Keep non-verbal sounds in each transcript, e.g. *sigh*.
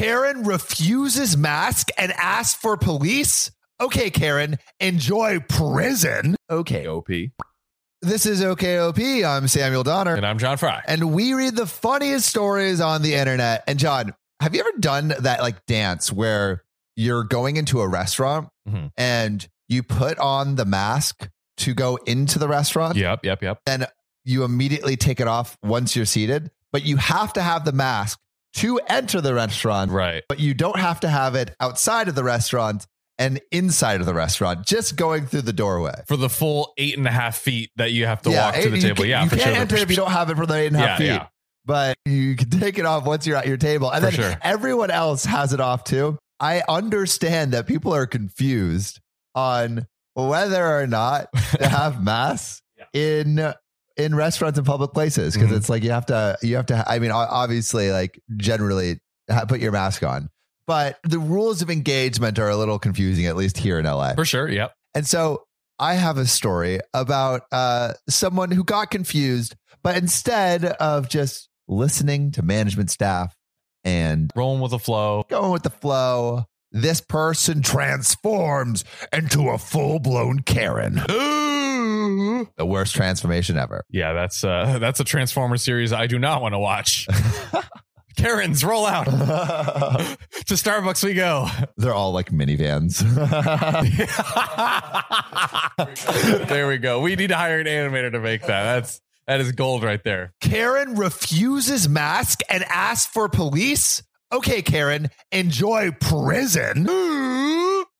Karen refuses mask and asks for police. Okay, Karen, enjoy prison. Okay. OP. This is OKOP. I'm Samuel Donner. And I'm John Frye. And we read the funniest stories on the internet. And John, have you ever done that like dance where you're going into a restaurant Mhm. and you put on the mask to go into the restaurant Yep, yep, yep. and you immediately take it off once you're seated, but you have to have the mask to enter the restaurant, Right. but you don't have to have it outside of the restaurant and inside of the restaurant, just going through the doorway. For the full eight and a half feet that you have to walk to the table. can- yeah, you for can't sure. enter if you don't have it for the eight and a half Yeah, feet. yeah. But you can take it off once you're at your table, and For then sure. everyone else has it off too. I understand that people are confused on whether or not to *laughs* have masks in in restaurants and public places because Mhm. it's like you have to you have to. I mean, obviously, like generally, put your mask on. But the rules of engagement are a little confusing, at least here in LA. For sure. Yep. And so I have a story about uh, someone who got confused, but instead of just listening to management staff and Rolling with the flow. going with the flow, this person transforms into a full blown *gasps* *laughs* Karen. the worst transformation ever. Yeah, that's uh *laughs* that's a Transformer series I do not want to watch. *laughs* Karens, roll out. *laughs* to Starbucks we go. They're all like minivans. there we go. We need to hire an animator to make that. That's that is gold right there. Karen refuses mask and asks for police. Okay, Karen, enjoy prison.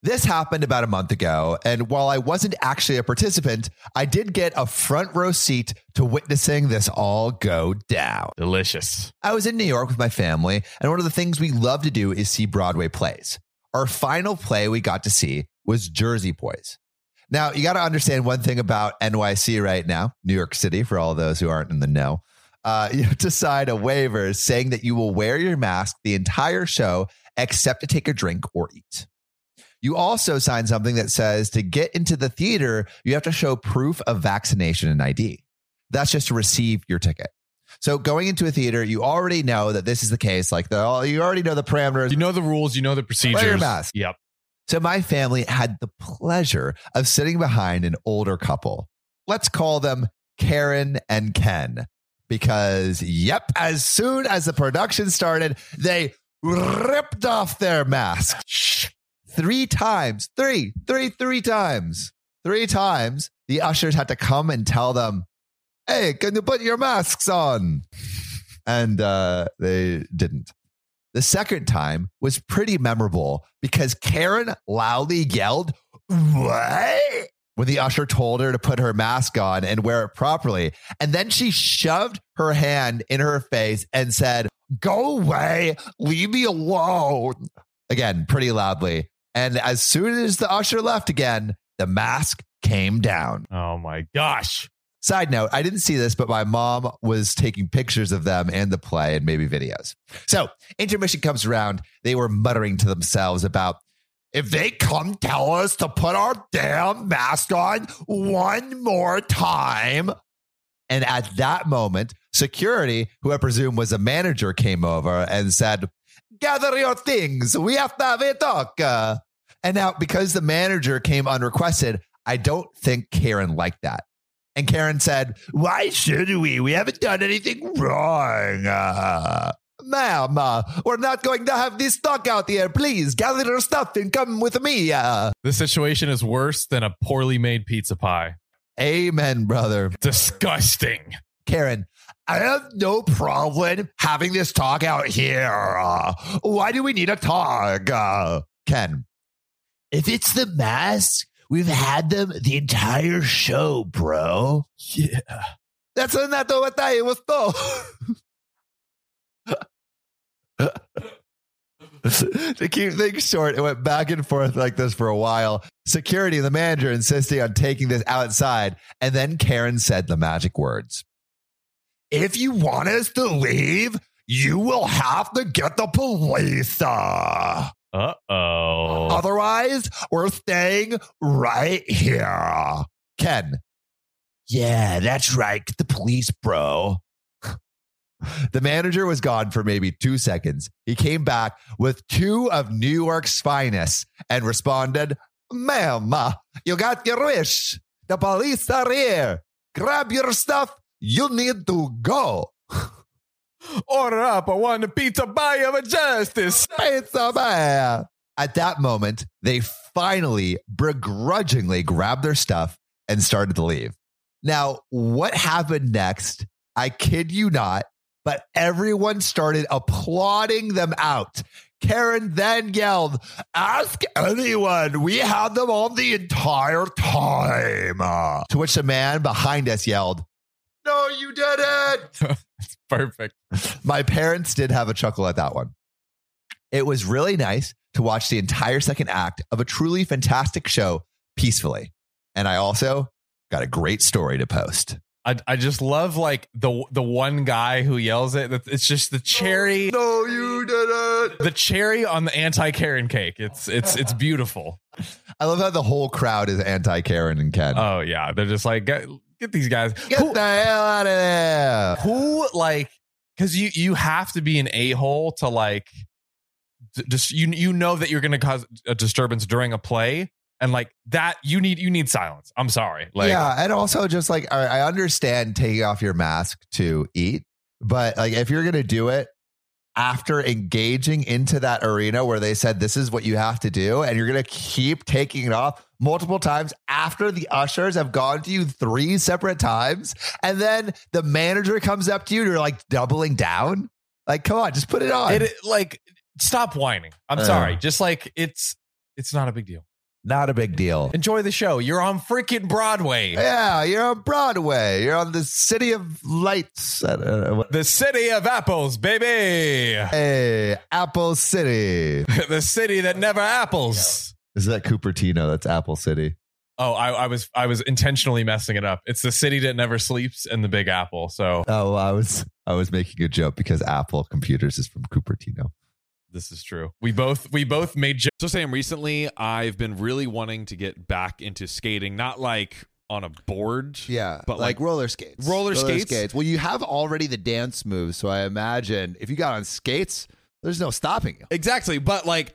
This happened about a month ago, and while I wasn't actually a participant, I did get a front row seat to witnessing this all go down. Delicious. I was in New York with my family, and one of the things we love to do is see Broadway plays. Our final play we got to see was Jersey Boys. Now, you got to understand one thing about NYC right now, New York City, for all those who aren't in the know. Uh, *laughs* you have to sign a waiver saying that you will wear your mask the entire show except to take a drink or eat. You also sign something that says to get into the theater, you have to show proof of vaccination and ID. That's just to receive your ticket. So going into a theater, you already know that this is the case. Like the, oh, you already know the parameters. You know the rules, you know the procedures. Wear your mask. Yep. So my family had the pleasure of sitting behind an older couple. Let's call them Karen and Ken. Because, yep, as soon as the production started, they ripped off their masks three times. Three, three, three times. Three times. The ushers had to come and tell them, hey, can you put your masks on? And uh, they didn't. The second time was pretty memorable because Karen loudly yelled, What? When the usher told her to put her mask on and wear it properly. And then she shoved her hand in her face and said, Go away. Leave me alone. Again, pretty loudly. And as soon as the usher left again, the mask came down. Oh my gosh. Side note, I didn't see this, but my mom was taking pictures of them and the play and maybe videos. So intermission comes around. They were muttering to themselves about if they come tell us to put our damn mask on one more time. And at that moment, security, who I presume was a manager, came over and said, Gather your things. We have to have a talk. Uh, and now, because the manager came unrequested, I don't think Karen liked that. And Karen said, Why should we? We haven't done anything wrong. Uh, Ma'am, uh, we're not going to have this talk out here. Please gather your stuff and come with me. Uh, This situation is worse than a poorly made pizza pie. amen, brother. Disgusting. Karen, I have no problem having this talk out here. Uh, why do we need a talk? Uh, Ken, if it's the mask, we've had them the entire show, bro. Yeah. That's not what I was told. *laughs* to keep things short, it went back and forth like this for a while. Security and the manager insisting on taking this outside. And then Karen said the magic words If you want us to leave, you will have to get the police. Uh, Uh oh. Otherwise, we're staying right here. Ken. Yeah, that's right. Get the police, bro. *laughs* The manager was gone for maybe two seconds. He came back with two of New York's finest and responded, Ma'am, you got your wish. The police are here. Grab your stuff. You need to go. *laughs* Order up I want a one pizza by of justice. Pizza man. At that moment, they finally begrudgingly grabbed their stuff and started to leave. Now, what happened next? I kid you not, but everyone started applauding them out. Karen then yelled, Ask anyone. We had them on the entire time. To which the man behind us yelled, No, you did it. it's Perfect. My parents did have a chuckle at that one. It was really nice to watch the entire second act of a truly fantastic show peacefully. And I also got a great story to post. I, I just love like the the one guy who yells it. It's just the cherry, No, you didn't. the cherry on the anti Karen cake. It's it's it's beautiful. I love how the whole crowd is anti Karen and Ken. Oh yeah, they're just like get, these guys. Get Who- the hell out of there. who like because you you have to be an a hole to like just you you know that you're going to cause a disturbance during a play and like that you need you need silence. I'm sorry, like yeah, and also just like I I understand taking off your mask to eat, but like if you're gonna do it after engaging into that arena where they said this is what you have to do, and you're gonna keep taking it off multiple times after the ushers have gone to you three separate times, and then the manager comes up to you and you're like doubling down. Like, come on, just put it on. it like stop whining. I'm Uh. sorry, just like it's it's not a big deal. Not a big deal. Enjoy the show. You're on freaking Broadway. Yeah, you're on Broadway. You're on the City of Lights. I don't know what- The city of apples, baby. Hey, Apple City. *laughs* the city that never apples. Is that Cupertino? That's Apple City. Oh, I, I was I was intentionally messing it up. It's the city that never sleeps and the Big Apple. So Oh, I was I was making a joke because Apple Computers is from Cupertino. this is true. We both we both made jokes. So Sam, recently I've been really wanting to get back into skating, not like on a board. Yeah, But, like, like, roller skates. roller skates? Well, you have already the dance moves, so I imagine if you got on skates, there's no stopping you. Exactly. But like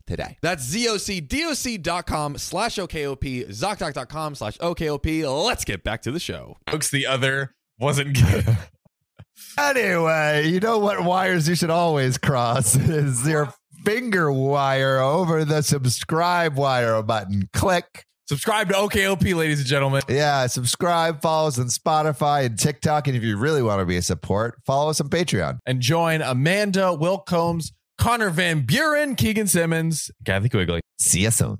today. That's zocdoc.com slash OKOP, ZocDoc.com slash OKOP. Let's get back to the show. jokes. The other wasn't good. *laughs* Anyway, you know what wires you should always cross *laughs* is your finger wire over the subscribe wire button. Click. Subscribe to OKOP, ladies and gentlemen. Yeah, subscribe, follow us on Spotify and TikTok. And if you really want to be a support, follow us on Patreon. And join Amanda, Will Combs, Connor Van Buren, Keegan Simmons, Kathy Quigley. See you soon.